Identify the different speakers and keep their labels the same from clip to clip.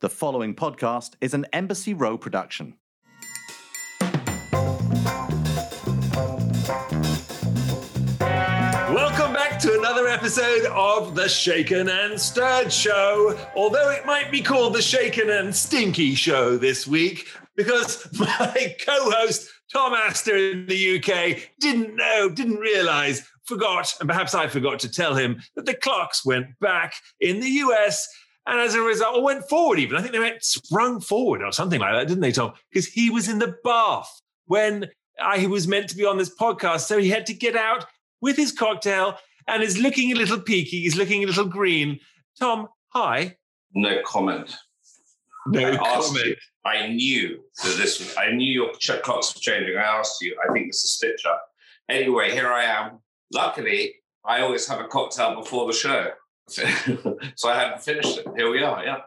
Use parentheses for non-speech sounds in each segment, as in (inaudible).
Speaker 1: The following podcast is an Embassy Row production.
Speaker 2: Welcome back to another episode of the Shaken and Stirred Show. Although it might be called the Shaken and Stinky Show this week, because my (laughs) co host, Tom Astor in the UK, didn't know, didn't realize, forgot, and perhaps I forgot to tell him that the clocks went back in the US. And as a result, or went forward even. I think they went sprung forward or something like that, didn't they, Tom? Because he was in the bath when I was meant to be on this podcast. So he had to get out with his cocktail and is looking a little peaky. He's looking a little green. Tom, hi.
Speaker 3: No comment.
Speaker 2: No
Speaker 3: I
Speaker 2: comment.
Speaker 3: you. I knew that this was. I knew your ch- clocks were changing. I asked you. I think it's a stitch up. Anyway, here I am. Luckily, I always have a cocktail before the show, (laughs) so I hadn't finished it. Here we are. Yeah.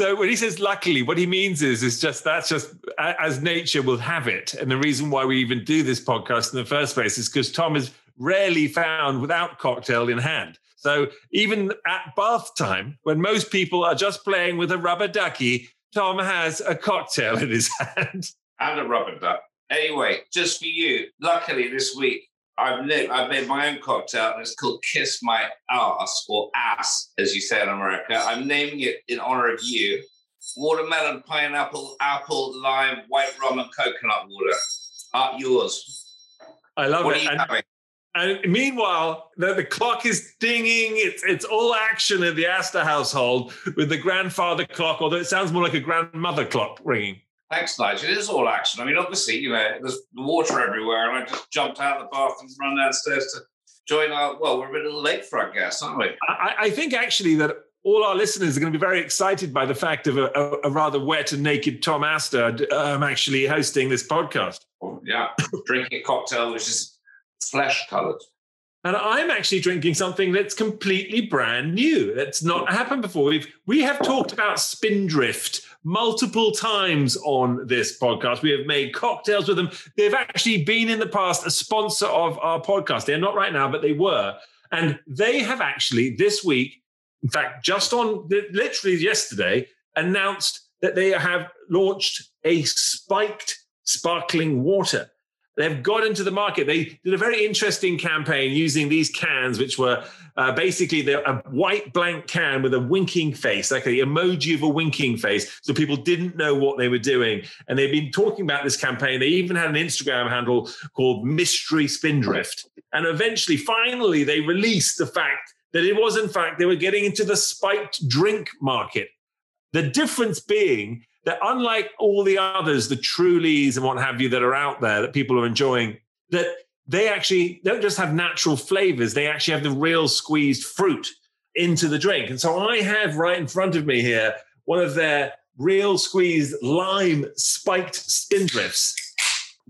Speaker 2: So when he says luckily, what he means is is just that's just as nature will have it. And the reason why we even do this podcast in the first place is because Tom is rarely found without cocktail in hand. So even at bath time, when most people are just playing with a rubber ducky, Tom has a cocktail in his (laughs) hand.
Speaker 3: And a rubber duck. Anyway, just for you. Luckily, this week I've made, I've made my own cocktail, and it's called "Kiss My Ass" or "Ass," as you say in America. I'm naming it in honor of you. Watermelon, pineapple, apple, lime, white rum, and coconut water. Up yours.
Speaker 2: I love
Speaker 3: What are
Speaker 2: it.
Speaker 3: you
Speaker 2: And-
Speaker 3: having?
Speaker 2: And meanwhile, the, the clock is dinging. It's it's all action in the Astor household with the grandfather clock, although it sounds more like a grandmother clock ringing.
Speaker 3: Thanks, Nigel. It is all action. I mean, obviously, you know, there's water everywhere, and I just jumped out of the bath and run downstairs to join our. Well, we're a bit late for our guests, aren't we?
Speaker 2: I, I think actually that all our listeners are going to be very excited by the fact of a, a, a rather wet and naked Tom Astor um, actually hosting this podcast.
Speaker 3: Yeah, drinking a cocktail which is flesh coloured.
Speaker 2: And I'm actually drinking something that's completely brand new. That's not happened before. We've we have talked about Spindrift multiple times on this podcast. We have made cocktails with them. They've actually been in the past a sponsor of our podcast. They're not right now, but they were. And they have actually this week, in fact, just on literally yesterday, announced that they have launched a spiked sparkling water. They've got into the market. They did a very interesting campaign using these cans, which were uh, basically they're a white blank can with a winking face, like the emoji of a winking face. So people didn't know what they were doing. And they've been talking about this campaign. They even had an Instagram handle called Mystery Spindrift. And eventually, finally, they released the fact that it was, in fact, they were getting into the spiked drink market. The difference being that unlike all the others, the Trulies and what have you that are out there that people are enjoying, that they actually don't just have natural flavors, they actually have the real squeezed fruit into the drink. And so I have right in front of me here one of their real squeezed lime spiked spindrifts.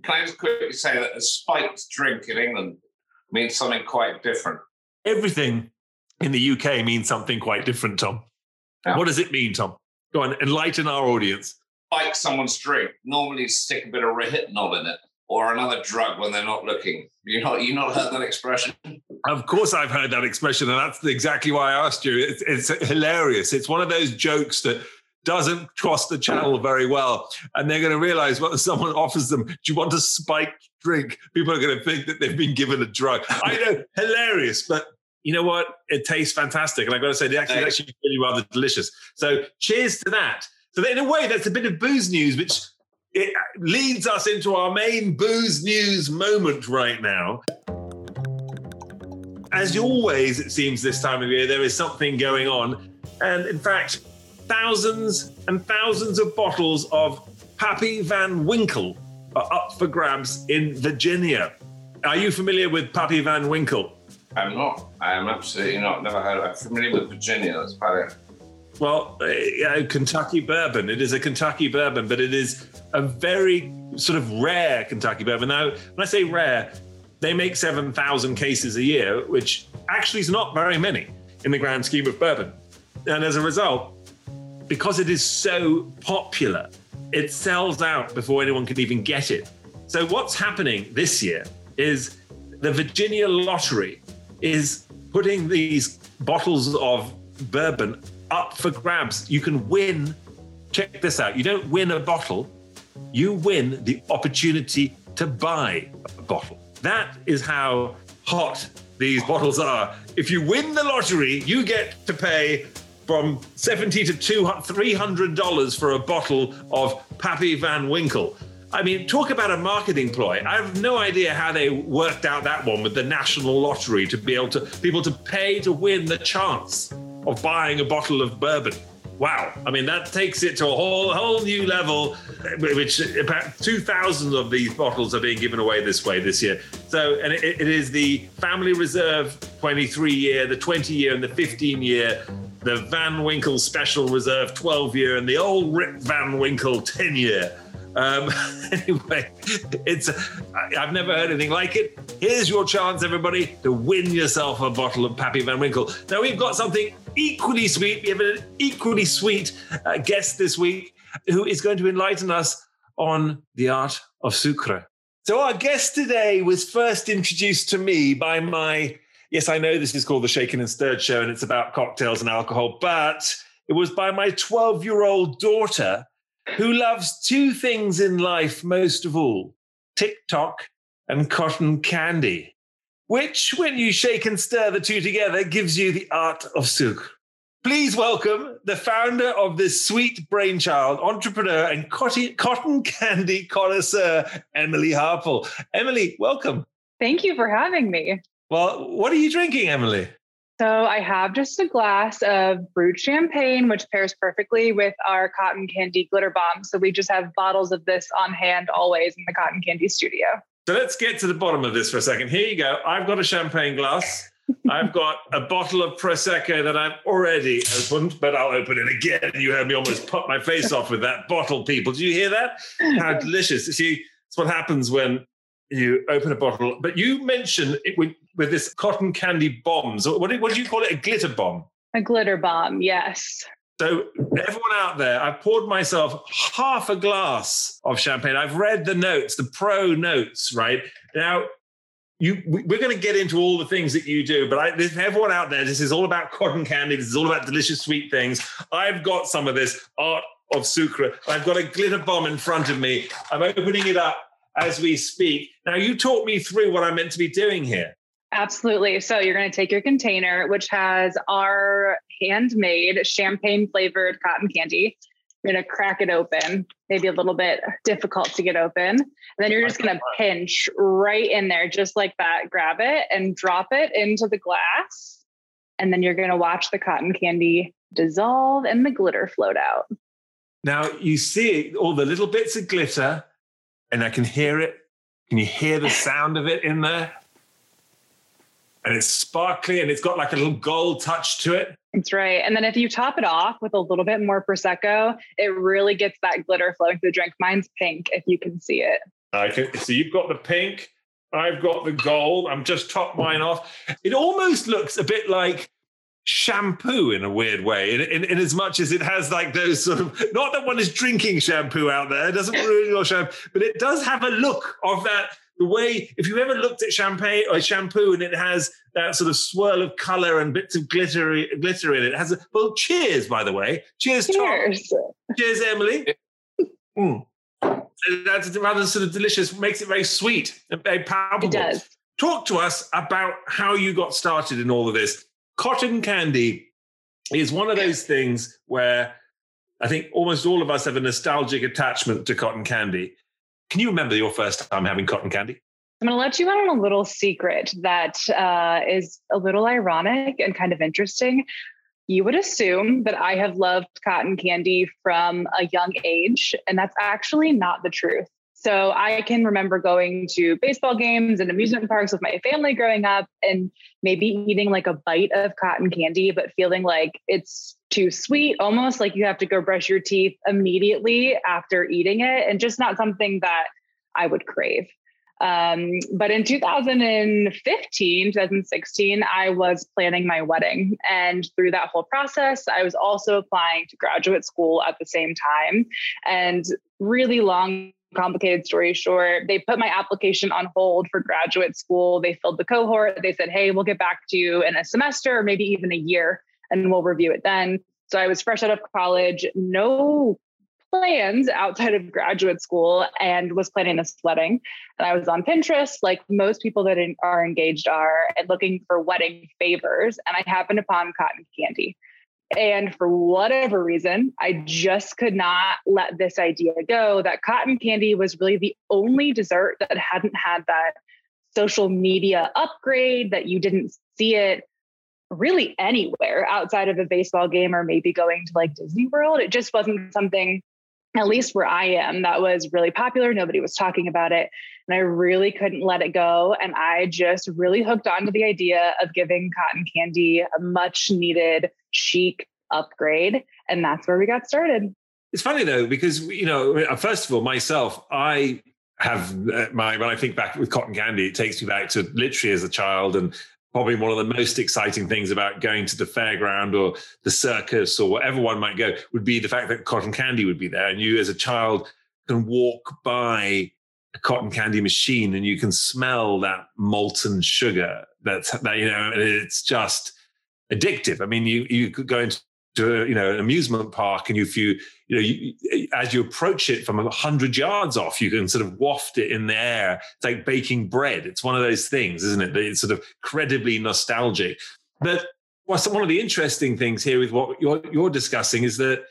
Speaker 3: Can I just quickly say that a spiked drink in England means something quite different?
Speaker 2: Everything in the UK means something quite different, Tom.
Speaker 3: Yeah.
Speaker 2: What does it mean, Tom? Go on, enlighten our audience.
Speaker 3: Spike someone's drink. Normally, stick a bit of Rohypnol in it or another drug when they're not looking. You not you not heard that expression?
Speaker 2: Of course, I've heard that expression, and that's exactly why I asked you. It's, it's hilarious. It's one of those jokes that doesn't cross the channel very well, and they're going to realize when someone offers them, "Do you want a spiked drink?" People are going to think that they've been given a drug. I know, hilarious, but you know what? It tastes fantastic, and I've got to say, the actually, actually really rather delicious. So, cheers to that. So, in a way, that's a bit of booze news, which it leads us into our main booze news moment right now. As always, it seems this time of year, there is something going on. And in fact, thousands and thousands of bottles of Pappy Van Winkle are up for grabs in Virginia. Are you familiar with Pappy Van Winkle?
Speaker 3: I'm not. I am absolutely not. Never heard. I'm familiar with Virginia. That's about it.
Speaker 2: Well, uh, Kentucky bourbon. It is a Kentucky bourbon, but it is a very sort of rare Kentucky bourbon. Now, when I say rare, they make 7,000 cases a year, which actually is not very many in the grand scheme of bourbon. And as a result, because it is so popular, it sells out before anyone can even get it. So, what's happening this year is the Virginia Lottery is putting these bottles of bourbon up for grabs. You can win check this out. You don't win a bottle, you win the opportunity to buy a bottle. That is how hot these bottles are. If you win the lottery, you get to pay from 70 to 300 dollars for a bottle of Pappy Van Winkle. I mean, talk about a marketing ploy. I have no idea how they worked out that one with the national lottery to be able to people to pay to win the chance of buying a bottle of bourbon. Wow. I mean, that takes it to a whole whole new level, which about 2,000 of these bottles are being given away this way this year. So, and it, it is the Family Reserve 23 year, the 20 year, and the 15 year, the Van Winkle Special Reserve 12 year, and the old Rip Van Winkle 10 year. Um, (laughs) anyway, it's I've never heard anything like it. Here's your chance, everybody, to win yourself a bottle of Pappy Van Winkle. Now we've got something equally sweet. We have an equally sweet uh, guest this week who is going to enlighten us on the art of sucre. So our guest today was first introduced to me by my yes, I know this is called the Shaken and Stirred Show, and it's about cocktails and alcohol, but it was by my 12 year old daughter who loves two things in life most of all TikTok and cotton candy, which, when you shake and stir the two together, gives you the art of sucre. Please welcome the founder of this sweet brainchild, entrepreneur, and cotton candy connoisseur, Emily Harple. Emily, welcome.
Speaker 4: Thank you for having me.
Speaker 2: Well, what are you drinking, Emily?
Speaker 4: So I have just a glass of brut champagne, which pairs perfectly with our cotton candy glitter bomb. So we just have bottles of this on hand always in the cotton candy studio.
Speaker 2: So let's get to the bottom of this for a second. Here you go. I've got a champagne glass. I've got a bottle of prosecco that I've already opened, but I'll open it again. You heard me almost pop my face off with that bottle, people. Do you hear that? How delicious! See, it's what happens when you open a bottle. But you mentioned it with, with this cotton candy bombs. What do, what do you call it? A glitter bomb?
Speaker 4: A glitter bomb, yes.
Speaker 2: So, everyone out there, I've poured myself half a glass of champagne. I've read the notes, the pro notes, right? Now, you, we're going to get into all the things that you do, but I, everyone out there, this is all about cotton candy. This is all about delicious sweet things. I've got some of this art of sucre. I've got a glitter bomb in front of me. I'm opening it up as we speak. Now, you talk me through what I'm meant to be doing here.
Speaker 4: Absolutely. So, you're going to take your container, which has our handmade champagne flavored cotton candy. You're going to crack it open, maybe a little bit difficult to get open. And then you're just going to pinch right in there, just like that. Grab it and drop it into the glass. And then you're going to watch the cotton candy dissolve and the glitter float out.
Speaker 2: Now you see all the little bits of glitter and I can hear it. Can you hear the sound of it in there? And it's sparkly and it's got like a little gold touch to it.
Speaker 4: That's right. And then if you top it off with a little bit more Prosecco, it really gets that glitter flowing through the drink. Mine's pink, if you can see it.
Speaker 2: I can, so you've got the pink, I've got the gold. I'm just top mine off. It almost looks a bit like shampoo in a weird way, in, in, in, as much as it has like those sort of not that one is drinking shampoo out there, it doesn't ruin your shampoo, but it does have a look of that. The way if you've ever looked at champagne or shampoo and it has that sort of swirl of color and bits of glitter glitter in it, it has a well. Cheers, by the way. Cheers, cheers, Tom. cheers, Emily. Mm. That's rather sort of delicious. Makes it very sweet and very palpable.
Speaker 4: It does.
Speaker 2: Talk to us about how you got started in all of this cotton candy is one of those things where I think almost all of us have a nostalgic attachment to cotton candy. Can you remember your first time having cotton candy?
Speaker 4: I'm going to let you in on a little secret that uh, is a little ironic and kind of interesting. You would assume that I have loved cotton candy from a young age, and that's actually not the truth. So I can remember going to baseball games and amusement parks with my family growing up and maybe eating like a bite of cotton candy, but feeling like it's too sweet, almost like you have to go brush your teeth immediately after eating it, and just not something that I would crave. Um, but in 2015, 2016, I was planning my wedding. And through that whole process, I was also applying to graduate school at the same time. And really long complicated story short, they put my application on hold for graduate school. They filled the cohort. They said, hey, we'll get back to you in a semester or maybe even a year and we'll review it then. So I was fresh out of college, no plans outside of graduate school and was planning this wedding. And I was on Pinterest, like most people that are engaged are, and looking for wedding favors. And I happened upon cotton candy. And for whatever reason, I just could not let this idea go that cotton candy was really the only dessert that hadn't had that social media upgrade, that you didn't see it really anywhere outside of a baseball game or maybe going to like Disney World. It just wasn't something, at least where I am, that was really popular. Nobody was talking about it. And I really couldn't let it go. And I just really hooked onto the idea of giving cotton candy a much needed chic upgrade. And that's where we got started.
Speaker 2: It's funny though, because, you know, first of all, myself, I have uh, my, when I think back with cotton candy, it takes me back to literally as a child and probably one of the most exciting things about going to the fairground or the circus or whatever one might go would be the fact that cotton candy would be there and you as a child can walk by a cotton candy machine and you can smell that molten sugar that's that you know it's just addictive. I mean you you could go into to you know an amusement park and if you you know you, as you approach it from a hundred yards off you can sort of waft it in the air. It's like baking bread. It's one of those things isn't it? It's sort of credibly nostalgic. But what's one of the interesting things here with what you're you're discussing is that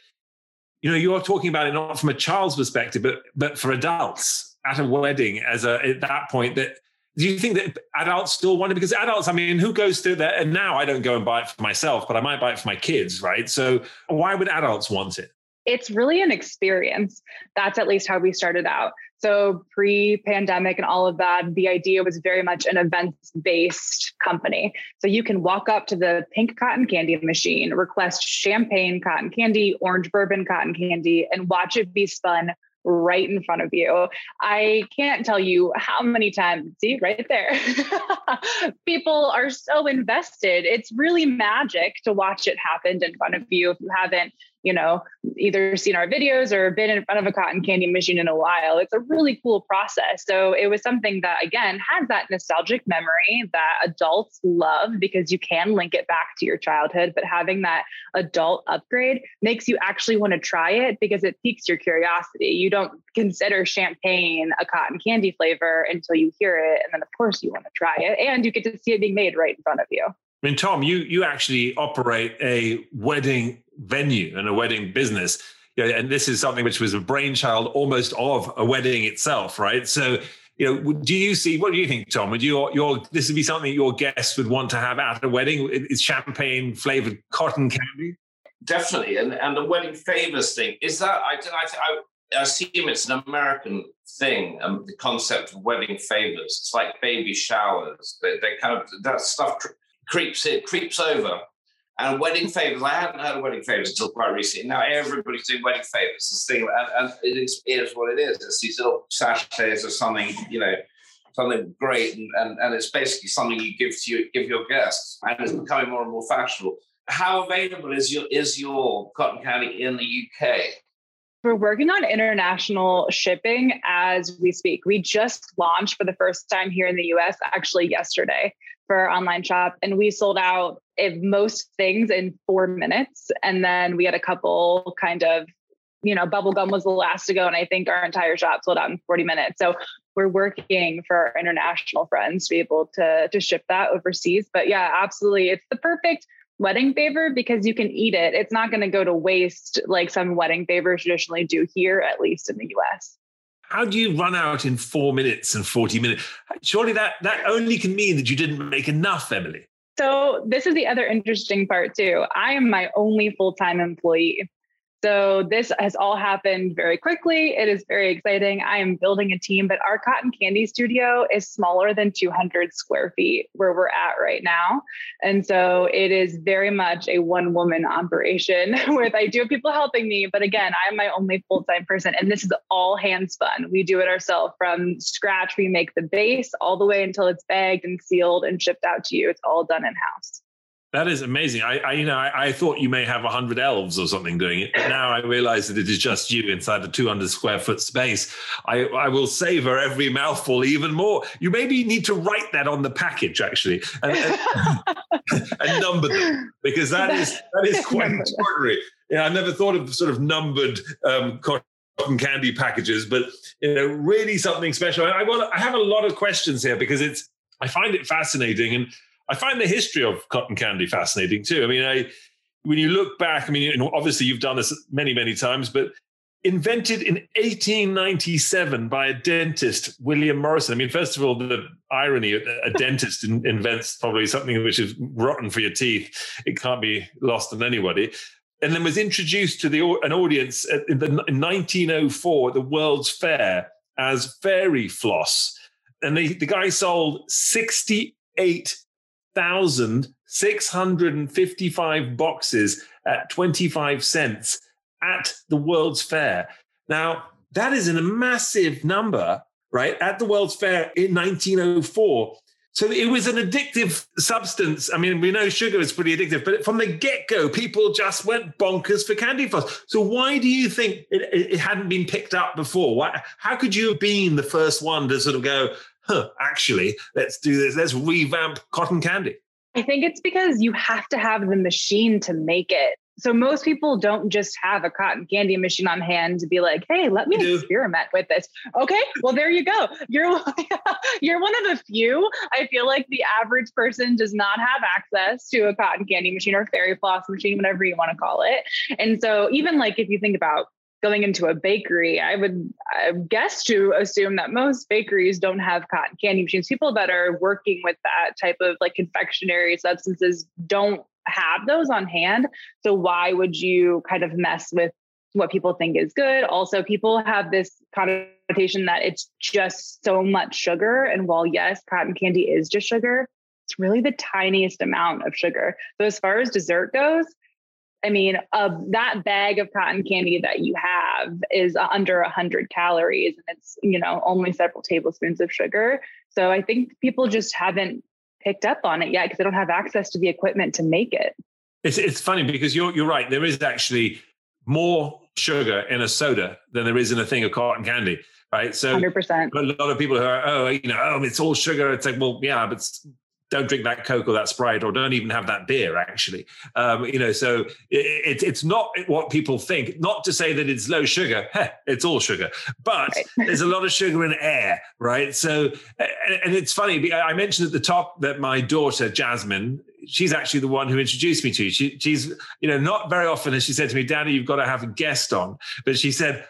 Speaker 2: you know you're talking about it not from a child's perspective but but for adults at a wedding as a at that point that do you think that adults still want it? Because adults, I mean, who goes through that? And now I don't go and buy it for myself, but I might buy it for my kids, right? So why would adults want it?
Speaker 4: It's really an experience. That's at least how we started out. So pre pandemic and all of that, the idea was very much an events based company. So you can walk up to the pink cotton candy machine, request champagne cotton candy, orange bourbon cotton candy, and watch it be spun right in front of you. I can't tell you how many times, see right there, (laughs) people are so invested. It's really magic to watch it happen in front of you if you haven't you know, either seen our videos or been in front of a cotton candy machine in a while. It's a really cool process. So it was something that, again, has that nostalgic memory that adults love because you can link it back to your childhood. But having that adult upgrade makes you actually want to try it because it piques your curiosity. You don't consider champagne a cotton candy flavor until you hear it. And then, of course, you want to try it and you get to see it being made right in front of you.
Speaker 2: I mean, Tom, you you actually operate a wedding venue and a wedding business, know, and this is something which was a brainchild almost of a wedding itself, right? So, you know, do you see? What do you think, Tom? Would you your this would be something your guests would want to have at a wedding? Is champagne flavored cotton candy?
Speaker 3: Definitely, and and the wedding favors thing is that I I, I assume it's an American thing. Um, the concept of wedding favors. It's like baby showers. They, they kind of that stuff creeps it creeps over. And wedding favors, I hadn't heard of wedding favors until quite recently. Now everybody's doing wedding favors. This thing, and, and it, is, it is what it is. It's these little sachets or something, you know, something great, and, and, and it's basically something you give to you, give your guests, and it's becoming more and more fashionable. How available is your is your cotton candy in the UK?
Speaker 4: We're working on international shipping as we speak. We just launched for the first time here in the US actually yesterday for online shop and we sold out most things in four minutes. And then we had a couple kind of you know bubblegum was the last to go and i think our entire shop sold out in 40 minutes. So we're working for our international friends to be able to to ship that overseas. But yeah absolutely it's the perfect wedding favor because you can eat it. It's not going to go to waste like some wedding favors traditionally do here at least in the us
Speaker 2: how do you run out in four minutes and 40 minutes? Surely that, that only can mean that you didn't make enough, Emily.
Speaker 4: So, this is the other interesting part, too. I am my only full time employee. So this has all happened very quickly. It is very exciting. I am building a team, but our cotton candy studio is smaller than 200 square feet where we're at right now. And so it is very much a one woman operation (laughs) with I do have people helping me, but again, I'm my only full time person. And this is all hand spun. We do it ourselves from scratch. We make the base all the way until it's bagged and sealed and shipped out to you. It's all done in house.
Speaker 2: That is amazing. I, I you know, I, I, thought you may have hundred elves or something doing it, but now I realize that it is just you inside a 200 square foot space. I, I will savor every mouthful even more. You maybe need to write that on the package actually, and, and, (laughs) and number them because that is that is quite (laughs) extraordinary. Yeah, I never thought of sort of numbered um, cotton candy packages, but you know, really something special. I, I want I have a lot of questions here because it's I find it fascinating and I find the history of cotton candy fascinating too. I mean, I when you look back, I mean, obviously you've done this many, many times, but invented in 1897 by a dentist, William Morrison. I mean, first of all, the irony a (laughs) dentist invents probably something which is rotten for your teeth. It can't be lost on anybody. And then was introduced to the an audience in, the, in 1904 at the World's Fair as fairy floss. And the, the guy sold 68 1,655 boxes at 25 cents at the World's Fair. Now, that is a massive number, right? At the World's Fair in 1904. So it was an addictive substance. I mean, we know sugar is pretty addictive, but from the get go, people just went bonkers for candy floss. So why do you think it, it hadn't been picked up before? Why, how could you have been the first one to sort of go, huh, actually, let's do this. Let's revamp cotton candy.
Speaker 4: I think it's because you have to have the machine to make it. So most people don't just have a cotton candy machine on hand to be like, "Hey, let me experiment with this." Okay, well there you go. You're (laughs) you're one of the few. I feel like the average person does not have access to a cotton candy machine or fairy floss machine, whatever you want to call it. And so even like if you think about going into a bakery, I would I guess to assume that most bakeries don't have cotton candy machines. People that are working with that type of like confectionery substances don't have those on hand. So why would you kind of mess with what people think is good? Also, people have this connotation that it's just so much sugar. And while yes, cotton candy is just sugar, it's really the tiniest amount of sugar. So as far as dessert goes, I mean, uh, that bag of cotton candy that you have is under 100 calories and it's, you know, only several tablespoons of sugar. So I think people just haven't picked up on it yet because they don't have access to the equipment to make it.
Speaker 2: It's, it's funny because you're, you're right. There is actually more sugar in a soda than there is in a thing of cotton candy right?
Speaker 4: So 100%.
Speaker 2: a lot of people who are, oh, you know, oh, it's all sugar. It's like, well, yeah, but don't drink that Coke or that Sprite, or don't even have that beer. Actually, um, you know, so it, it's not what people think. Not to say that it's low sugar; Heh, it's all sugar, but right. (laughs) there's a lot of sugar in air, right? So, and, and it's funny. I mentioned at the top that my daughter Jasmine, she's actually the one who introduced me to you. She, she's, you know, not very often has she said to me, "Daddy, you've got to have a guest on," but she said,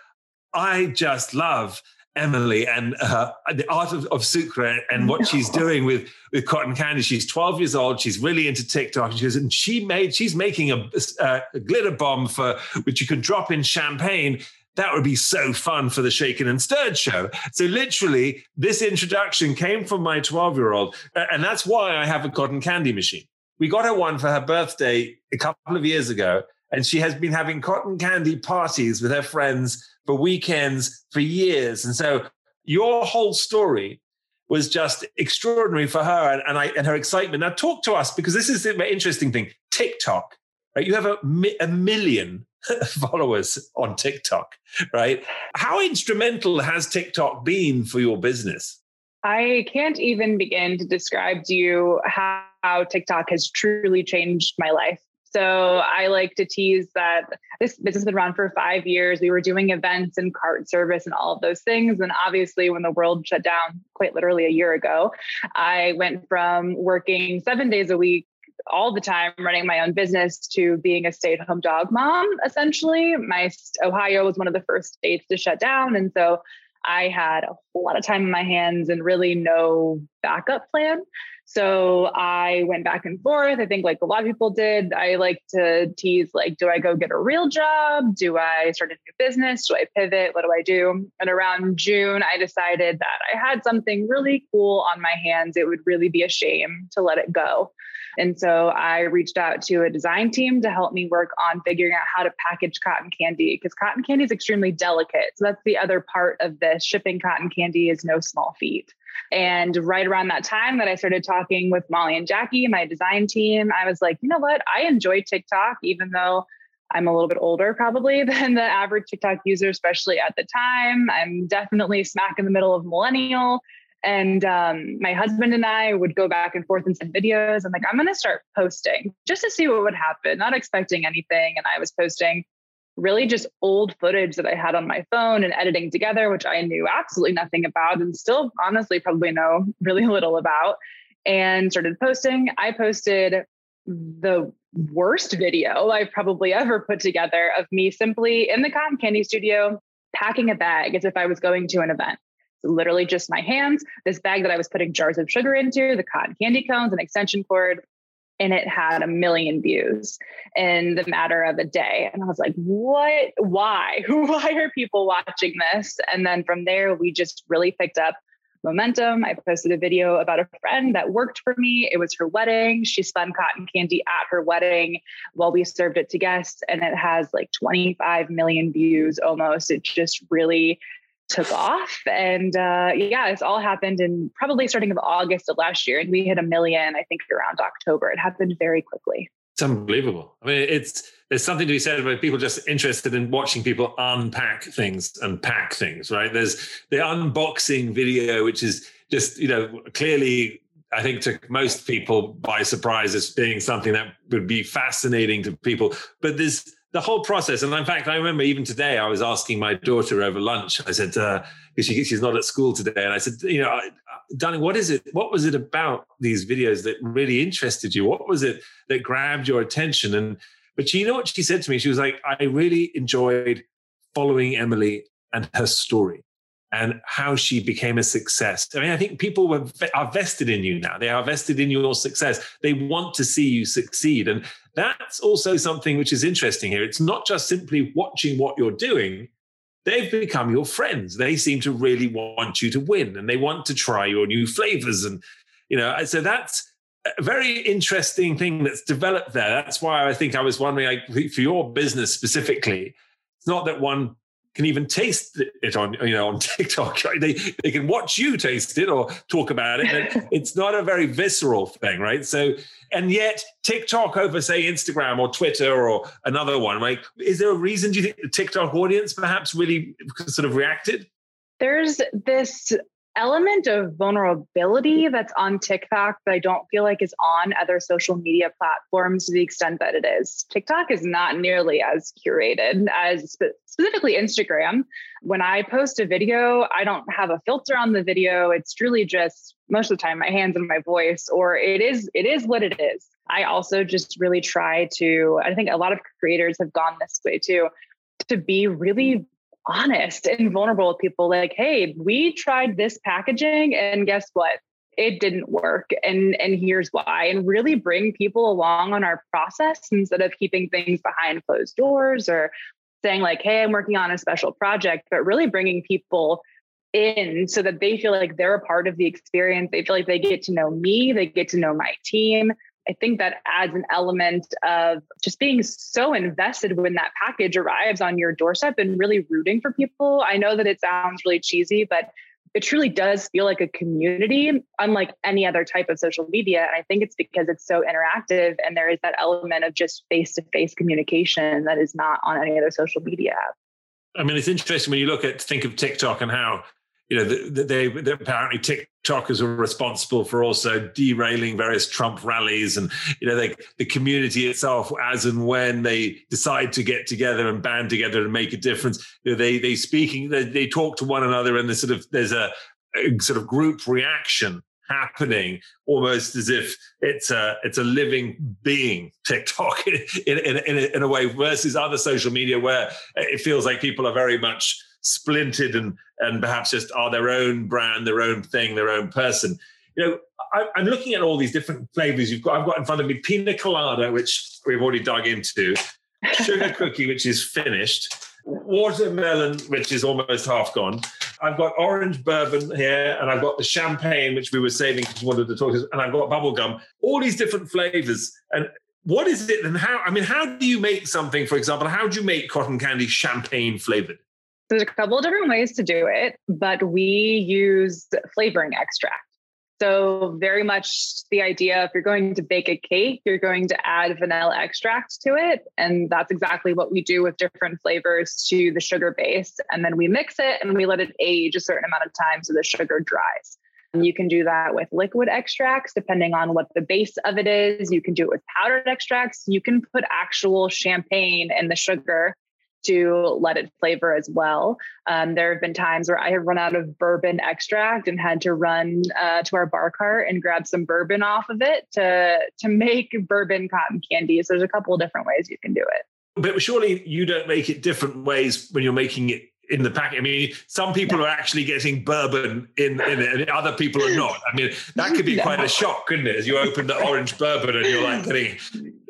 Speaker 2: "I just love." Emily and uh, the art of, of sucre and what no. she's doing with with cotton candy. She's 12 years old. She's really into TikTok. And she goes, and she made she's making a, a, a glitter bomb for which you could drop in champagne. That would be so fun for the Shaken and Stirred show. So literally, this introduction came from my 12 year old, and that's why I have a cotton candy machine. We got her one for her birthday a couple of years ago, and she has been having cotton candy parties with her friends for weekends for years. And so your whole story was just extraordinary for her and, and, I, and her excitement. Now, talk to us because this is the interesting thing TikTok, right? You have a, a million (laughs) followers on TikTok, right? How instrumental has TikTok been for your business?
Speaker 4: I can't even begin to describe to you how, how TikTok has truly changed my life. So I like to tease that this business has been around for five years. We were doing events and cart service and all of those things. And obviously, when the world shut down quite literally a year ago, I went from working seven days a week all the time running my own business to being a stay-at-home dog mom essentially my ohio was one of the first states to shut down and so i had a lot of time in my hands and really no backup plan so I went back and forth. I think like a lot of people did. I like to tease like, do I go get a real job? Do I start a new business? Do I pivot? What do I do? And around June, I decided that I had something really cool on my hands. It would really be a shame to let it go. And so I reached out to a design team to help me work on figuring out how to package cotton candy because cotton candy is extremely delicate. So that's the other part of this. Shipping cotton candy is no small feat. And right around that time that I started talking with Molly and Jackie, my design team, I was like, you know what? I enjoy TikTok, even though I'm a little bit older probably (laughs) than the average TikTok user, especially at the time. I'm definitely smack in the middle of millennial. And um, my husband and I would go back and forth and send videos. I'm like, I'm going to start posting just to see what would happen, not expecting anything. And I was posting really just old footage that I had on my phone and editing together, which I knew absolutely nothing about and still honestly probably know (laughs) really little about, and started posting. I posted the worst video I've probably ever put together of me simply in the cotton candy studio packing a bag as if I was going to an event. Literally just my hands, this bag that I was putting jars of sugar into, the cotton candy cones, an extension cord, and it had a million views in the matter of a day. And I was like, what? Why? (laughs) Why are people watching this? And then from there, we just really picked up momentum. I posted a video about a friend that worked for me. It was her wedding. She spun cotton candy at her wedding while we served it to guests, and it has like 25 million views almost. It just really took off. And uh, yeah, it's all happened in probably starting of August of last year. And we hit a million, I think, around October. It happened very quickly.
Speaker 2: It's unbelievable. I mean, it's there's something to be said about people just interested in watching people unpack things and pack things, right? There's the unboxing video, which is just, you know, clearly I think took most people by surprise as being something that would be fascinating to people. But there's the whole process. And in fact, I remember even today, I was asking my daughter over lunch. I said, uh, she, she's not at school today, and I said, you know, darling, what is it? What was it about these videos that really interested you? What was it that grabbed your attention? And but she, you know what she said to me? She was like, I really enjoyed following Emily and her story and how she became a success. I mean, I think people were, are vested in you now. They are vested in your success. They want to see you succeed. And that's also something which is interesting here. It's not just simply watching what you're doing. They've become your friends. They seem to really want you to win and they want to try your new flavors. And, you know, so that's a very interesting thing that's developed there. That's why I think I was wondering, like, for your business specifically, it's not that one can even taste it on you know on (laughs) TikTok. Right? They they can watch you taste it or talk about it. (laughs) it's not a very visceral thing, right? So and yet TikTok over say Instagram or Twitter or another one, like is there a reason do you think the TikTok audience perhaps really sort of reacted?
Speaker 4: There's this element of vulnerability that's on TikTok that I don't feel like is on other social media platforms to the extent that it is. TikTok is not nearly as curated as specifically Instagram. When I post a video, I don't have a filter on the video. It's truly just most of the time my hands and my voice or it is it is what it is. I also just really try to I think a lot of creators have gone this way too to be really honest and vulnerable with people like hey we tried this packaging and guess what? It didn't work and and here's why. And really bring people along on our process instead of keeping things behind closed doors or saying like hey i'm working on a special project but really bringing people in so that they feel like they're a part of the experience. They feel like they get to know me they get to know my team I think that adds an element of just being so invested when that package arrives on your doorstep and really rooting for people. I know that it sounds really cheesy, but it truly does feel like a community, unlike any other type of social media. And I think it's because it's so interactive and there is that element of just face to face communication that is not on any other social media app.
Speaker 2: I mean, it's interesting when you look at think of TikTok and how you know, they, apparently TikTokers are responsible for also derailing various Trump rallies, and you know, they, the community itself, as and when they decide to get together and band together and make a difference, you know, they they speaking, they, they talk to one another, and there's sort of there's a, a sort of group reaction happening almost as if it's a it's a living being TikTok (laughs) in in, in, in a way versus other social media where it feels like people are very much splintered and and perhaps just are their own brand, their own thing, their own person. You know, I, am looking at all these different flavors you've got. I've got in front of me pina colada, which we've already dug into, (laughs) sugar cookie, which is finished, watermelon, which is almost half gone, I've got orange bourbon here, and I've got the champagne, which we were saving because we wanted to talk, and I've got bubblegum, all these different flavors. And what is it and how? I mean, how do you make something, for example, how do you make cotton candy champagne flavored?
Speaker 4: There's a couple of different ways to do it, but we use flavoring extract. So, very much the idea if you're going to bake a cake, you're going to add vanilla extract to it. And that's exactly what we do with different flavors to the sugar base. And then we mix it and we let it age a certain amount of time so the sugar dries. And you can do that with liquid extracts, depending on what the base of it is. You can do it with powdered extracts. You can put actual champagne in the sugar to let it flavor as well. Um, there have been times where I have run out of bourbon extract and had to run uh, to our bar cart and grab some bourbon off of it to to make bourbon cotton candy. So there's a couple of different ways you can do it.
Speaker 2: But surely you don't make it different ways when you're making it in the packet. I mean, some people are actually getting bourbon in, in it, and other people are not. I mean, that could be (laughs) no. quite a shock, couldn't it? As you open the orange bourbon and you're like getting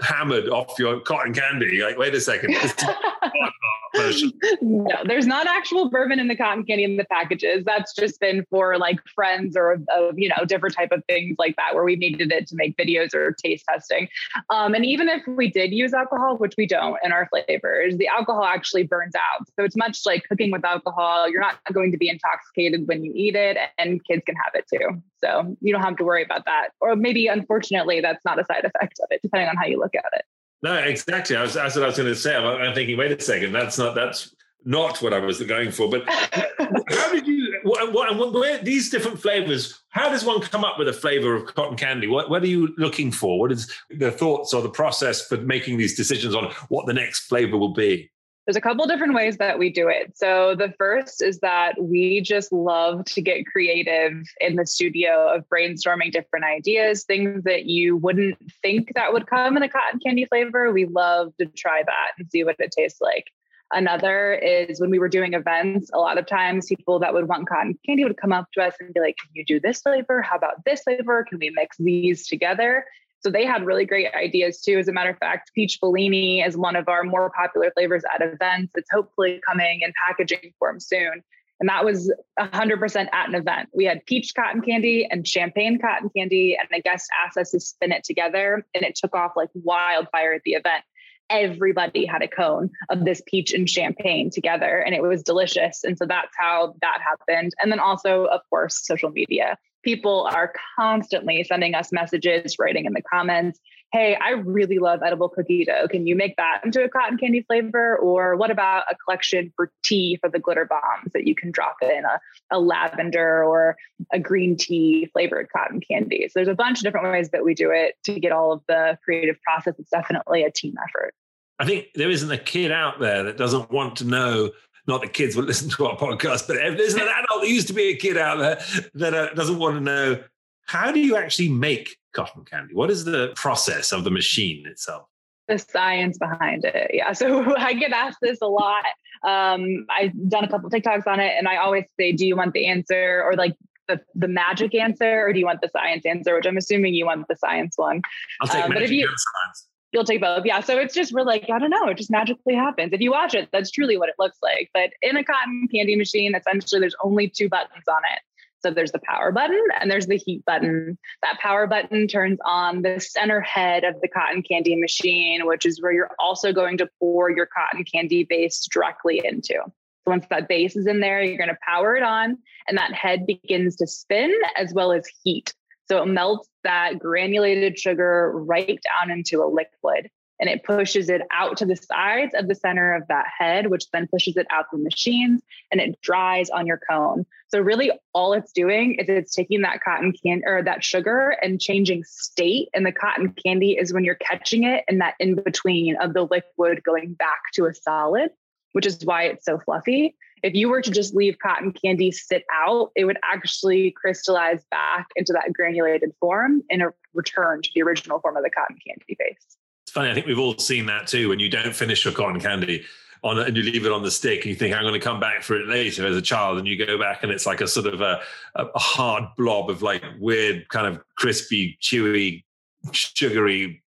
Speaker 2: hammered off your cotton candy. You're like, wait a second. (laughs) (laughs)
Speaker 4: no, there's not actual bourbon in the cotton candy in the packages. That's just been for like friends or you know different type of things like that where we needed it to make videos or taste testing. Um, and even if we did use alcohol, which we don't in our flavors, the alcohol actually burns out. So it's much like cooking with alcohol. You're not going to be intoxicated when you eat it, and kids can have it too. So you don't have to worry about that. Or maybe unfortunately, that's not a side effect of it, depending on how you look at it.
Speaker 2: No, exactly. I was, that's what I was going to say. I'm, I'm, thinking, wait a second, that's not that's not what I was going for. But (laughs) how did you? What, what, where these different flavors? How does one come up with a flavor of cotton candy? What, what are you looking for? What is the thoughts or the process for making these decisions on what the next flavor will be?
Speaker 4: There's a couple different ways that we do it. So the first is that we just love to get creative in the studio of brainstorming different ideas, things that you wouldn't think that would come in a cotton candy flavor. We love to try that and see what it tastes like. Another is when we were doing events, a lot of times people that would want cotton candy would come up to us and be like, Can you do this flavor? How about this flavor? Can we mix these together? So they had really great ideas too. As a matter of fact, peach Bellini is one of our more popular flavors at events. It's hopefully coming in packaging form soon. And that was 100% at an event. We had peach cotton candy and champagne cotton candy, and the guest asked us to spin it together, and it took off like wildfire at the event. Everybody had a cone of this peach and champagne together, and it was delicious. And so that's how that happened. And then also, of course, social media people are constantly sending us messages, writing in the comments, hey, I really love edible cookie dough. Can you make that into a cotton candy flavor? Or what about a collection for tea for the glitter bombs that you can drop in a, a lavender or a green tea flavored cotton candy? So there's a bunch of different ways that we do it to get all of the creative process. It's definitely a team effort.
Speaker 2: I think there isn't a kid out there that doesn't want to know not that kids will listen to our podcast, but if there's an adult that used to be a kid out there that uh, doesn't want to know how do you actually make cotton candy? What is the process of the machine itself?
Speaker 4: The science behind it. Yeah. So (laughs) I get asked this a lot. Um, I've done a couple TikToks on it, and I always say, Do you want the answer or like the, the magic answer, or do you want the science answer? Which I'm assuming you want the science one.
Speaker 2: I'll take um, magic but if you, science.
Speaker 4: You'll take both. Yeah. So it's just, we're like, I don't know. It just magically happens. If you watch it, that's truly what it looks like. But in a cotton candy machine, essentially, there's only two buttons on it. So there's the power button and there's the heat button. That power button turns on the center head of the cotton candy machine, which is where you're also going to pour your cotton candy base directly into. So once that base is in there, you're going to power it on and that head begins to spin as well as heat. So it melts that granulated sugar right down into a liquid and it pushes it out to the sides of the center of that head, which then pushes it out the machines and it dries on your cone. So really all it's doing is it's taking that cotton candy or that sugar and changing state. And the cotton candy is when you're catching it in that in between of the liquid going back to a solid, which is why it's so fluffy. If you were to just leave cotton candy sit out, it would actually crystallize back into that granulated form and return to the original form of the cotton candy base.
Speaker 2: It's funny. I think we've all seen that too. When you don't finish your cotton candy on and you leave it on the stick, and you think I'm going to come back for it later as a child, and you go back and it's like a sort of a, a hard blob of like weird kind of crispy, chewy, sugary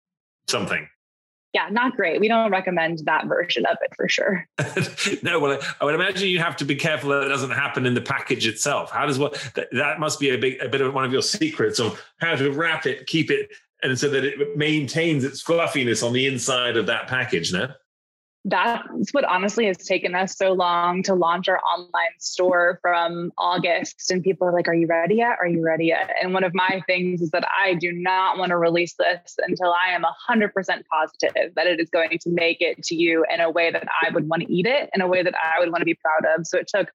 Speaker 2: something.
Speaker 4: Yeah, not great. We don't recommend that version of it for sure. (laughs)
Speaker 2: no, well, I would imagine you have to be careful that it doesn't happen in the package itself. How does what that, that must be a big a bit of one of your secrets of how to wrap it, keep it, and so that it maintains its fluffiness on the inside of that package. No
Speaker 4: that's what honestly has taken us so long to launch our online store from August. And people are like, Are you ready yet? Are you ready yet? And one of my things is that I do not want to release this until I am 100% positive that it is going to make it to you in a way that I would want to eat it, in a way that I would want to be proud of. So it took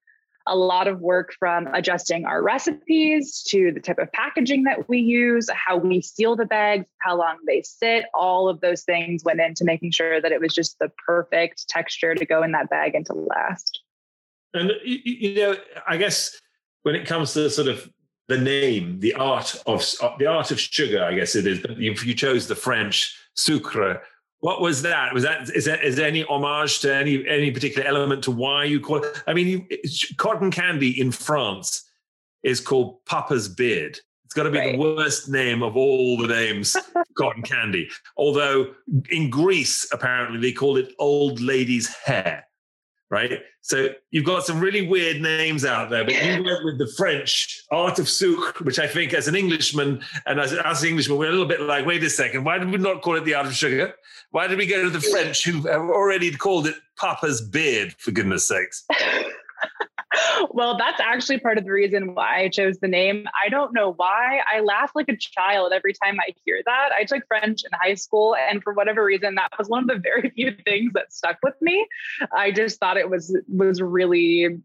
Speaker 4: a lot of work from adjusting our recipes to the type of packaging that we use, how we seal the bags, how long they sit. All of those things went into making sure that it was just the perfect texture to go in that bag and to last.
Speaker 2: And, you know, I guess when it comes to sort of the name, the art of uh, the art of sugar, I guess it is. But you, you chose the French sucre, what was that? Was that is that is there any homage to any any particular element to why you call it? I mean, you, cotton candy in France is called Papa's beard. It's got to be right. the worst name of all the names (laughs) cotton candy. Although in Greece, apparently they call it old lady's hair right? So you've got some really weird names out there, but you went with the French art of Sucre, which I think as an Englishman and as, as an Englishman, we're a little bit like, wait a second, why did we not call it the art of sugar? Why did we go to the French who have already called it Papa's beard, for goodness sakes? (laughs)
Speaker 4: well, that's actually part of the reason why I chose the name. I don't know why. I laugh like a child every time I hear that. I took French in high school, and for whatever reason, that was one of the (laughs) very few things that stuck with me. I just thought it was was really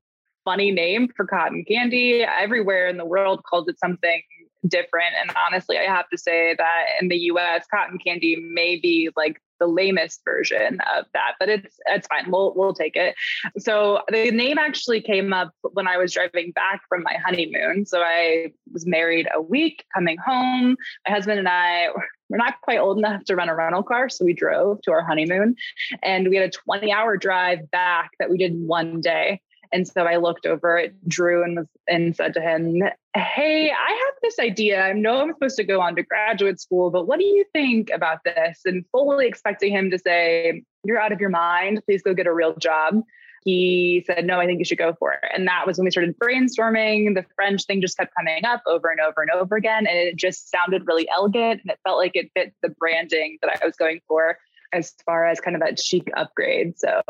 Speaker 4: funny name for cotton candy. Everywhere in the world called it something different. And honestly, I have to say that in the US, cotton candy may be like the lamest version of that, but it's it's fine. We'll we'll take it. So the name actually came up when I was driving back from my honeymoon. So I was married a week, coming home. My husband and I we're not quite old enough to run a rental car, so we drove to our honeymoon, and we had a 20 hour drive back that we did one day. And so I looked over at Drew and was and said to him, Hey, I have this idea. I know I'm supposed to go on to graduate school, but what do you think about this? And fully expecting him to say, You're out of your mind. Please go get a real job. He said, No, I think you should go for it. And that was when we started brainstorming. The French thing just kept coming up over and over and over again. And it just sounded really elegant and it felt like it fit the branding that I was going for as far as kind of that chic upgrade. So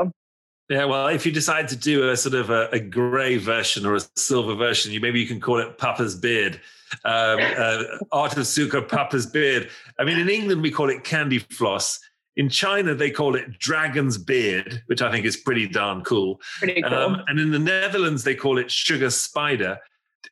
Speaker 2: yeah, well, if you decide to do a sort of a, a grey version or a silver version, you maybe you can call it Papa's beard, um, uh, Art of Sucre Papa's beard. I mean, in England we call it candy floss. In China they call it dragon's beard, which I think is pretty darn cool.
Speaker 4: Pretty cool. Um,
Speaker 2: and in the Netherlands they call it sugar spider.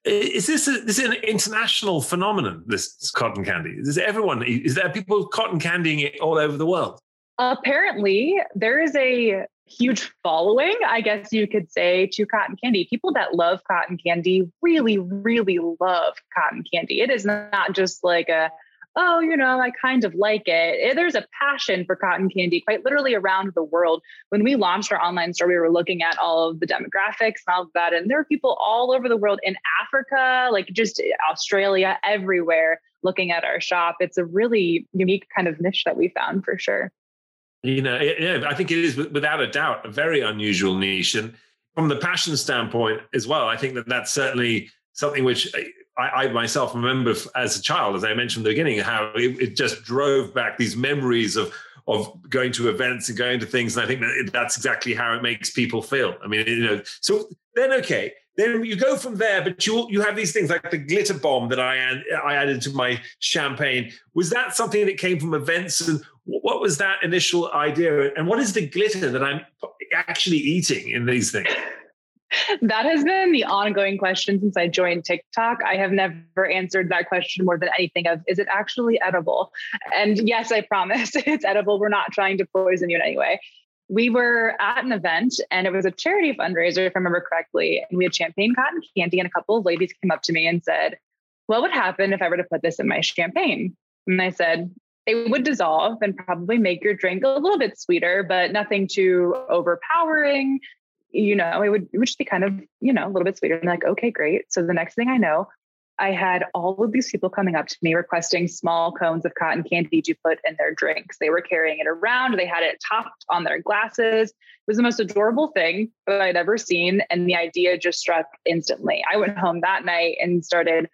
Speaker 2: Is this, a, is an international phenomenon? This cotton candy is everyone? Is there people cotton candying it all over the world?
Speaker 4: Apparently, there is a huge following, I guess you could say, to cotton candy. People that love cotton candy really, really love cotton candy. It is not just like a, oh, you know, I kind of like it. Eh, there's a passion for cotton candy quite literally around the world. When we launched our online store, we were looking at all of the demographics and all of that. And there are people all over the world in Africa, like just eh, Australia, everywhere looking at our shop. It's a really unique kind of niche that we found for sure.
Speaker 2: You know, yeah, I think it is without a doubt a very unusual niche, and from the passion standpoint as well, I think that that's certainly something which I, I myself remember as a child, as I mentioned in the beginning, how it, it, just drove back these memories of of going to events and going to things, and I think that that's exactly how it makes people feel. I mean, you know, so then okay, then you go from there, but you you have these things like the glitter bomb that I I added to my champagne. Was that something that came from events, and what was that initial idea? And what is the glitter that I'm actually eating in these things?
Speaker 4: That has been the ongoing question since I joined TikTok. I have never answered that question more than anything of is it actually edible? And yes, I promise (laughs) it's edible. We're not trying to poison you in any way. We were at an event and it was a charity fundraiser, if I remember correctly. And we had champagne cotton candy, and a couple of ladies came up to me and said, What would happen if I were to put this in my champagne? And I said, it would dissolve and probably make your drink a little bit sweeter, but nothing too overpowering. You know, it would, it would just be kind of, you know, a little bit sweeter. And like, okay, great. So the next thing I know, I had all of these people coming up to me requesting small cones of cotton candy to put in their drinks. They were carrying it around, they had it topped on their glasses. It was the most adorable thing that I'd ever seen. And the idea just struck instantly. I went home that night and started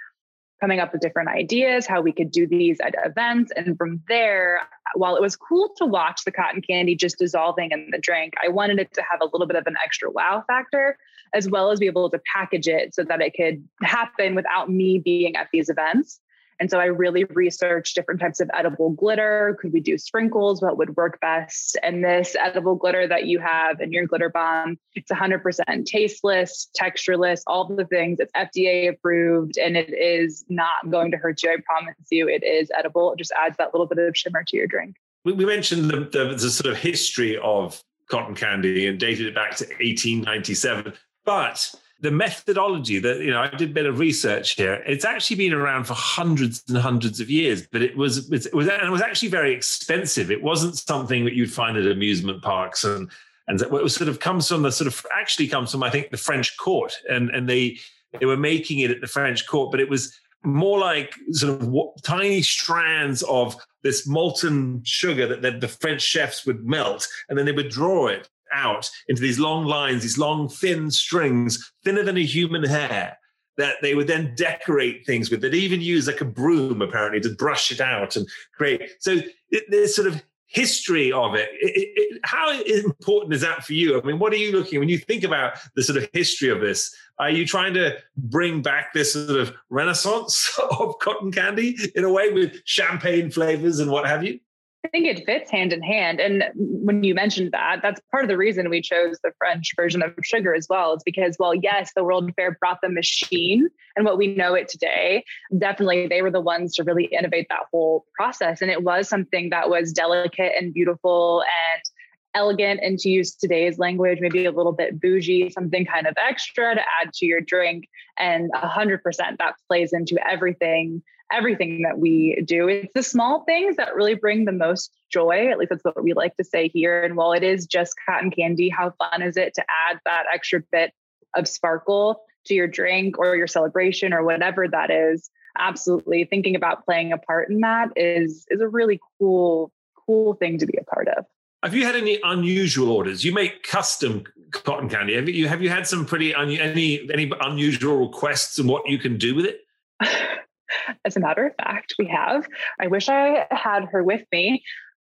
Speaker 4: coming up with different ideas, how we could do these at events. And from there, while it was cool to watch the cotton candy just dissolving in the drink, I wanted it to have a little bit of an extra wow factor, as well as be able to package it so that it could happen without me being at these events. And so I really researched different types of edible glitter. Could we do sprinkles? What would work best? And this edible glitter that you have in your glitter bomb, it's 100% tasteless, textureless, all the things. It's FDA approved and it is not going to hurt you. I promise you, it is edible. It just adds that little bit of shimmer to your drink.
Speaker 2: We, mentioned the, the, the sort of history of cotton candy and dated it back to 1897. But the methodology that you know i did a bit of research here. It's actually been around for hundreds and hundreds of years but it was it was and it was actually very expensive. It wasn't something that you'd find at amusement parks and and it was sort of comes from the sort of actually comes from i think the french court and and they they were making it at the french court but it was more like sort of tiny strands of this molten sugar that the, the french chefs would melt and then they would draw it out into these long lines, these long, thin strings, thinner than a human hair, that they would then decorate things with. They'd even use like a broom, apparently, to brush it out and create. So it, there's sort of history of it. It, it. How important is that for you? I mean, what are you looking when you think about the sort of history of this? Are you trying to bring back this sort of renaissance (laughs) of cotton candy in a way with champagne flavors and what have you?
Speaker 4: I think it fits hand in hand. And when you mentioned that, that's part of the reason we chose the French version of sugar as well. It's because, well, yes, the World Fair brought the machine and what we know it today. Definitely, they were the ones to really innovate that whole process. And it was something that was delicate and beautiful and elegant and to use today's language, maybe a little bit bougie, something kind of extra to add to your drink. And 100% that plays into everything everything that we do. It's the small things that really bring the most joy. At least that's what we like to say here. And while it is just cotton candy, how fun is it to add that extra bit of sparkle to your drink or your celebration or whatever that is? Absolutely. Thinking about playing a part in that is is a really cool, cool thing to be a part of.
Speaker 2: Have you had any unusual orders? You make custom cotton candy. Have you have you had some pretty un, any any unusual requests and what you can do with it? (laughs)
Speaker 4: As a matter of fact, we have. I wish I had her with me.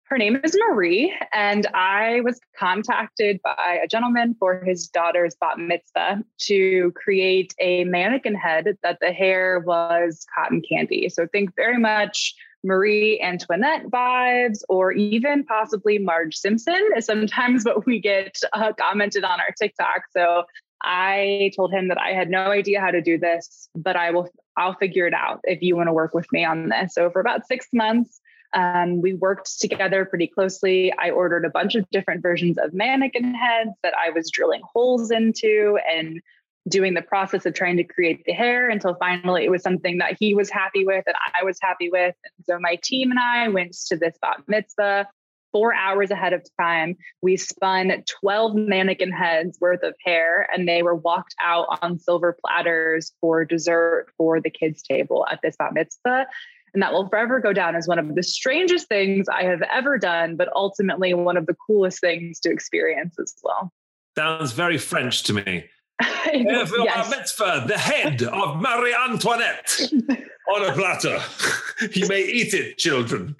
Speaker 4: Her name is Marie, and I was contacted by a gentleman for his daughter's bat mitzvah to create a mannequin head that the hair was cotton candy. So think very much Marie Antoinette vibes, or even possibly Marge Simpson is sometimes (laughs) what we get uh, commented on our TikTok. So I told him that I had no idea how to do this, but I will I'll figure it out if you want to work with me on this. So for about six months, um, we worked together pretty closely. I ordered a bunch of different versions of mannequin heads that I was drilling holes into and doing the process of trying to create the hair until finally it was something that he was happy with and I was happy with. And so my team and I went to this bat mitzvah four hours ahead of time. We spun 12 mannequin heads worth of hair and they were walked out on silver platters for dessert for the kids' table at this bat mitzvah. And that will forever go down as one of the strangest things I have ever done, but ultimately one of the coolest things to experience as well.
Speaker 2: Sounds very French to me. Yes. mitzvah, the head of Marie Antoinette on a platter. (laughs) you may eat it, children.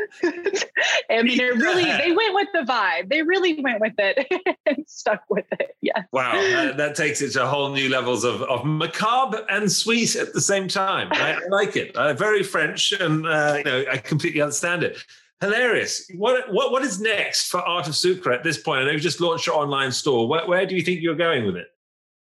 Speaker 4: I mean, it really, they went with the vibe. They really went with it (laughs) and stuck with it. Yes.
Speaker 2: Wow. That, that, takes it to whole new levels of, of macabre and sweet at the same time. I, I like it. Uh, very French, and uh, you know, I completely understand it. Hilarious. What, what, what is next for Art of Sucre at this point? I know you've just launched your online store. Where, where do you think you're going with it?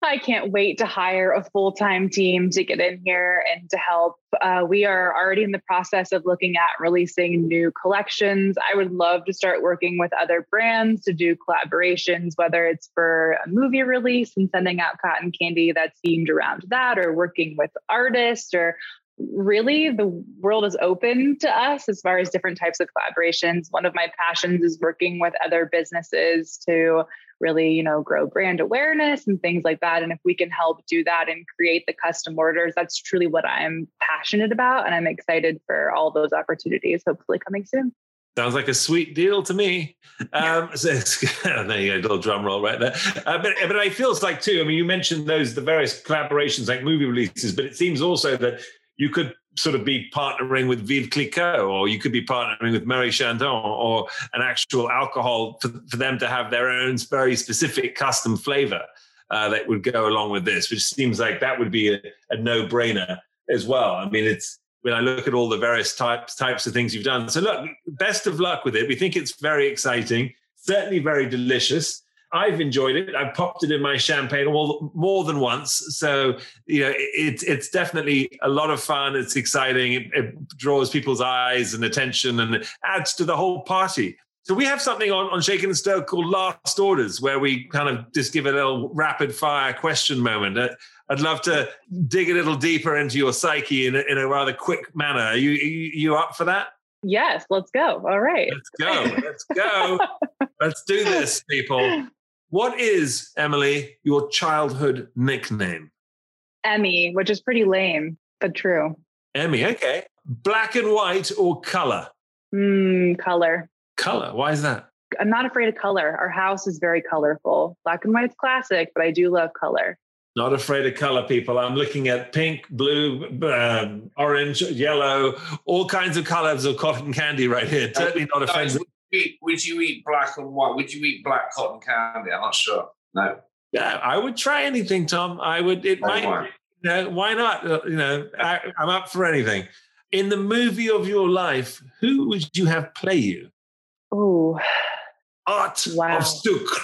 Speaker 4: I can't wait to hire a full time team to get in here and to help. Uh, we are already in the process of looking at releasing new collections. I would love to start working with other brands to do collaborations, whether it's for a movie release and sending out cotton candy that's themed around that, or working with artists, or really the world is open to us as far as different types of collaborations. One of my passions is working with other businesses to really, you know, grow brand awareness and things like that. And if we can help do that and create the custom orders, that's truly what I'm passionate about. And I'm excited for all those opportunities, hopefully coming soon.
Speaker 2: Sounds like a sweet deal to me. Um, (laughs) so there (laughs) you go, little drum roll right there. Uh, but but I feels like too. I mean, you mentioned those the various collaborations like movie releases, but it seems also that you could sort of be partnering with Veuve Clicquot, or you could be partnering with Marie Chandon, or an actual alcohol for, for them to have their own very specific custom flavor uh, that would go along with this, which seems like that would be a, a no brainer as well. I mean, it's when I look at all the various types types of things you've done. So look, best of luck with it. We think it's very exciting, certainly very delicious. I've enjoyed it. I've popped it in my champagne all, more than once. So, you know, it, it's definitely a lot of fun. It's exciting. It, it, draws people's eyes and attention and adds to the whole party. So we have something on, on Shaken and Stirred called Last Orders, where we kind of just give a little rapid fire question moment. Uh, I'd love to dig a little deeper into your psyche in a, in a rather quick manner. Are you, you, you up for that?
Speaker 4: Yes, let's go. All right.
Speaker 2: Let's go. Let's go. let's do this, people. (laughs) What is, Emily, your childhood nickname?
Speaker 4: Emmy, which is pretty lame, but true.
Speaker 2: Emmy, okay. Black and white or color?
Speaker 4: Mm, color.
Speaker 2: Color. Why is that?
Speaker 4: I'm not afraid of color. Our house is very colorful. Black and white's classic, but I do love color.
Speaker 2: Not afraid of color, people. I'm looking at pink, blue, um, orange, yellow, all kinds of colors of cotton candy right here. Totally not offended.
Speaker 3: Would you, eat, would you eat black and white? Would you eat black cotton candy? I'm not sure. No.
Speaker 2: Yeah, I would try anything, Tom. I would. It
Speaker 3: Oh,
Speaker 2: might.
Speaker 3: why?
Speaker 2: You know, why not? Uh, You know, I, I'm up for anything. In the movie of your life, who would you have play you?
Speaker 4: Oh,
Speaker 2: Art
Speaker 4: Wow.
Speaker 2: of Sucre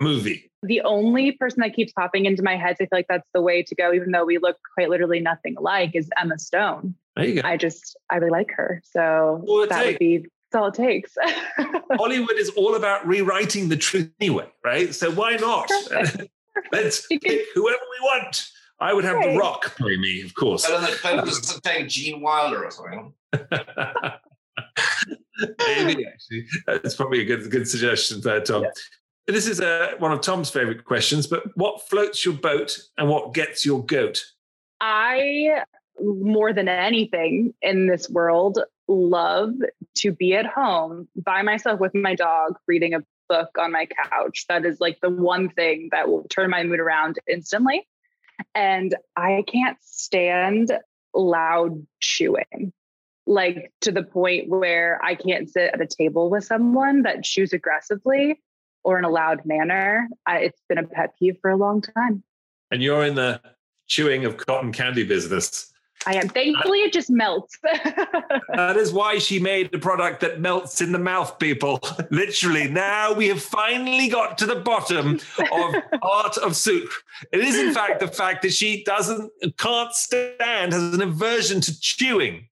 Speaker 2: movie.
Speaker 4: the only person that keeps popping into my head, so I feel like that's the way to go, even though we look quite literally nothing alike, is Emma Stone.
Speaker 2: There you go.
Speaker 4: I just, I really like her. So
Speaker 2: All it
Speaker 4: that would be, that's all it takes. (laughs)
Speaker 2: Hollywood is all about rewriting the truth anyway, right? So why not?
Speaker 4: Perfect. (laughs)
Speaker 2: Let's
Speaker 4: can-
Speaker 2: pick whoever we want. I would have The Rock play me, of course.
Speaker 3: Better than, better than saying Gene Wilder or something. (laughs)
Speaker 2: Maybe actually, that's probably a good good suggestion there, Tom. This is uh, one of Tom's favorite questions. But what floats your boat and what gets your goat?
Speaker 4: I, more than anything in this world, love to be at home by myself with my dog reading a book on my couch. That is like the one thing that will turn my mood around instantly. And I can't stand loud chewing, like to the point where I can't sit at a table with someone that chews aggressively or in a loud manner. I, it's been a pet peeve for a long time.
Speaker 2: And you're in the chewing of cotton candy business.
Speaker 4: I am. Thankfully, it just melts. (laughs)
Speaker 2: That is why she made the product that melts in the mouth, people. (laughs) Literally, now we have finally got to the bottom of (laughs) art of Sucre. It is, in fact, the fact that she doesn't, can't stand, has an aversion to chewing.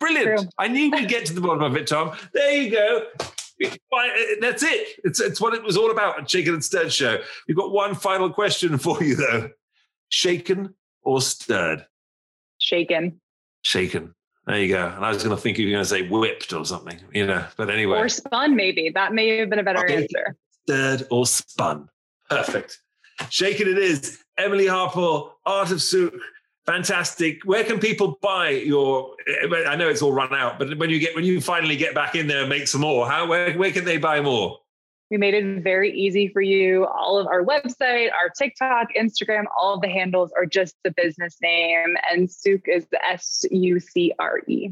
Speaker 2: Brilliant.
Speaker 4: True.
Speaker 2: I knew we'd get to the bottom of it, Tom. There you go. Uh, that's it. It's, it's what it was all about at Shaken and Stirred show. We've got one final question for you, though. Shaken or stirred?
Speaker 4: Shaken
Speaker 2: Shaken. There you go. And I was going to think you were going to say whipped or something, you know. But anyway,
Speaker 4: or spun, maybe that may have been a better
Speaker 2: Okay.
Speaker 4: answer.
Speaker 2: stirred or spun. Perfect. Shaken it is. Emily Harper, Art of Sucre. Fantastic. Where can people buy your? I know it's all run out, but when you get when you finally get back in there and make some more, how where, where can they buy more?
Speaker 4: We made it very easy for you. All of our website, our TikTok, Instagram, all of the handles are just the business name, and Sucre is S U C R E.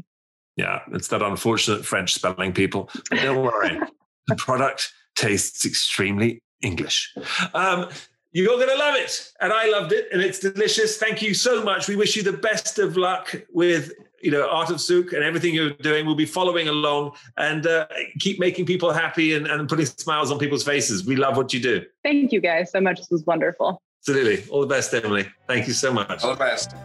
Speaker 2: Yeah, it's that unfortunate French spelling, people. But don't worry, (laughs) the product tastes extremely English. Um, you're going to love it, and I loved it, and it's delicious. Thank you so much. We wish you the best of luck with you know Art of Sucre and everything you're doing. We'll be following along and uh, keep making people happy and, and putting smiles on people's faces. We love what you do.
Speaker 4: Thank you guys so much. This was wonderful.
Speaker 2: Absolutely. All the best, Emily. Thank you so much.
Speaker 3: All the best.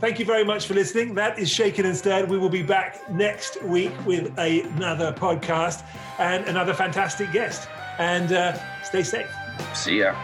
Speaker 2: Thank you very much for listening. That is Shaken and Stirred. We will be back next week with another podcast and another fantastic guest. And uh, stay safe.
Speaker 3: See ya.